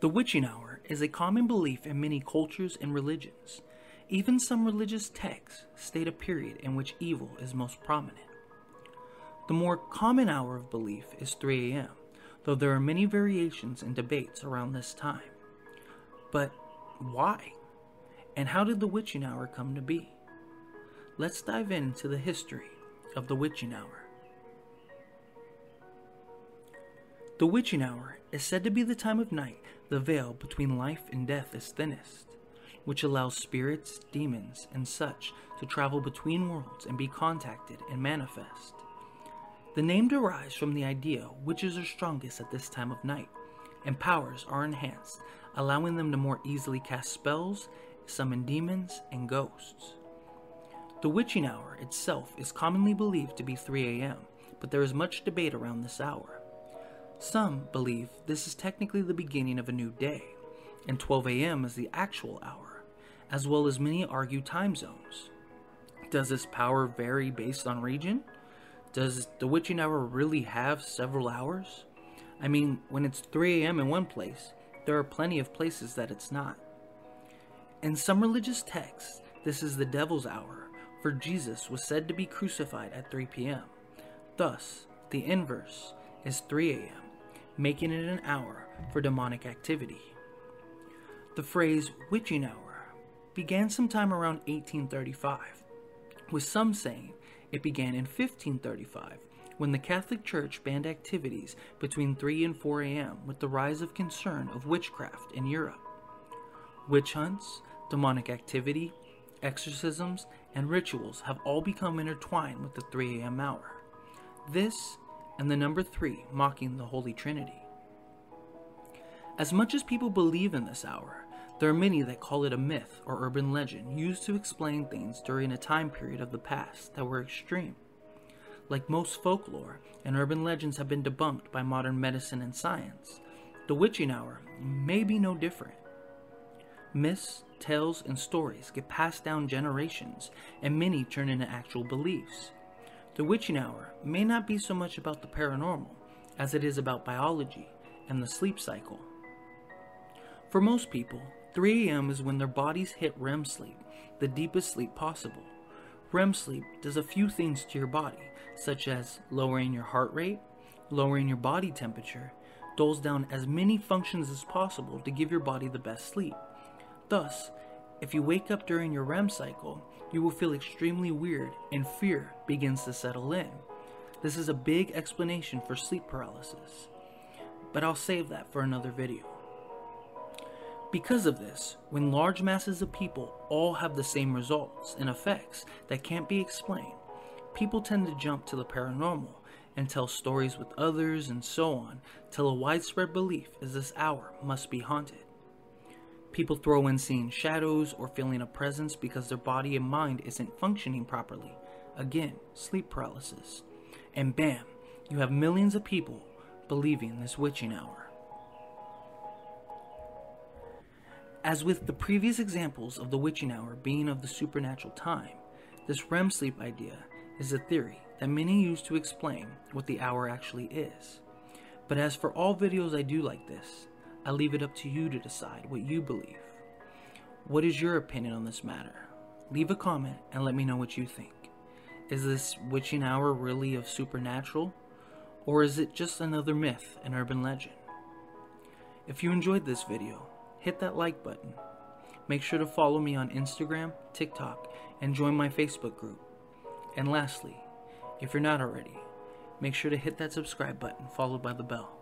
The witching hour is a common belief in many cultures and religions. Even some religious texts state a period in which evil is most prominent. The more common hour of belief is 3 a.m., though there are many variations and debates around this time. But why? And how did the witching hour come to be? Let's dive into the history of the witching hour. The witching hour is said to be the time of night the veil between life and death is thinnest, which allows spirits, demons, and such to travel between worlds and be contacted and manifest. The name derives from the idea witches are strongest at this time of night, and powers are enhanced, allowing them to more easily cast spells, summon demons, and ghosts. The witching hour itself is commonly believed to be 3 a.m., but there is much debate around this hour. Some believe this is technically the beginning of a new day, and 12 a.m. is the actual hour, as well as many argue time zones. Does this power vary based on region? Does the witching hour really have several hours? I mean, when it's 3 a.m. in one place, there are plenty of places that it's not. In some religious texts, this is the devil's hour, for Jesus was said to be crucified at 3 p.m. Thus, the inverse is 3 a.m making it an hour for demonic activity. The phrase witching hour began sometime around 1835, with some saying it began in 1535 when the Catholic Church banned activities between 3 and 4 a.m. with the rise of concern of witchcraft in Europe. Witch hunts, demonic activity, exorcisms, and rituals have all become intertwined with the 3 a.m. hour. This and the number three, mocking the Holy Trinity. As much as people believe in this hour, there are many that call it a myth or urban legend used to explain things during a time period of the past that were extreme. Like most folklore and urban legends have been debunked by modern medicine and science, the witching hour may be no different. Myths, tales, and stories get passed down generations, and many turn into actual beliefs. The witching hour may not be so much about the paranormal as it is about biology and the sleep cycle. For most people, 3 a.m. is when their bodies hit REM sleep, the deepest sleep possible. REM sleep does a few things to your body, such as lowering your heart rate, lowering your body temperature, dulls down as many functions as possible to give your body the best sleep. Thus, if you wake up during your REM cycle, you will feel extremely weird and fear begins to settle in. This is a big explanation for sleep paralysis, but I'll save that for another video. Because of this, when large masses of people all have the same results and effects that can't be explained, people tend to jump to the paranormal and tell stories with others and so on till a widespread belief is this hour must be haunted. People throw in seeing shadows or feeling a presence because their body and mind isn't functioning properly. Again, sleep paralysis. And bam, you have millions of people believing this witching hour. As with the previous examples of the witching hour being of the supernatural time, this REM sleep idea is a theory that many use to explain what the hour actually is. But as for all videos I do like this, I leave it up to you to decide what you believe. What is your opinion on this matter? Leave a comment and let me know what you think. Is this witching hour really of supernatural? Or is it just another myth and urban legend? If you enjoyed this video, hit that like button. Make sure to follow me on Instagram, TikTok, and join my Facebook group. And lastly, if you're not already, make sure to hit that subscribe button followed by the bell.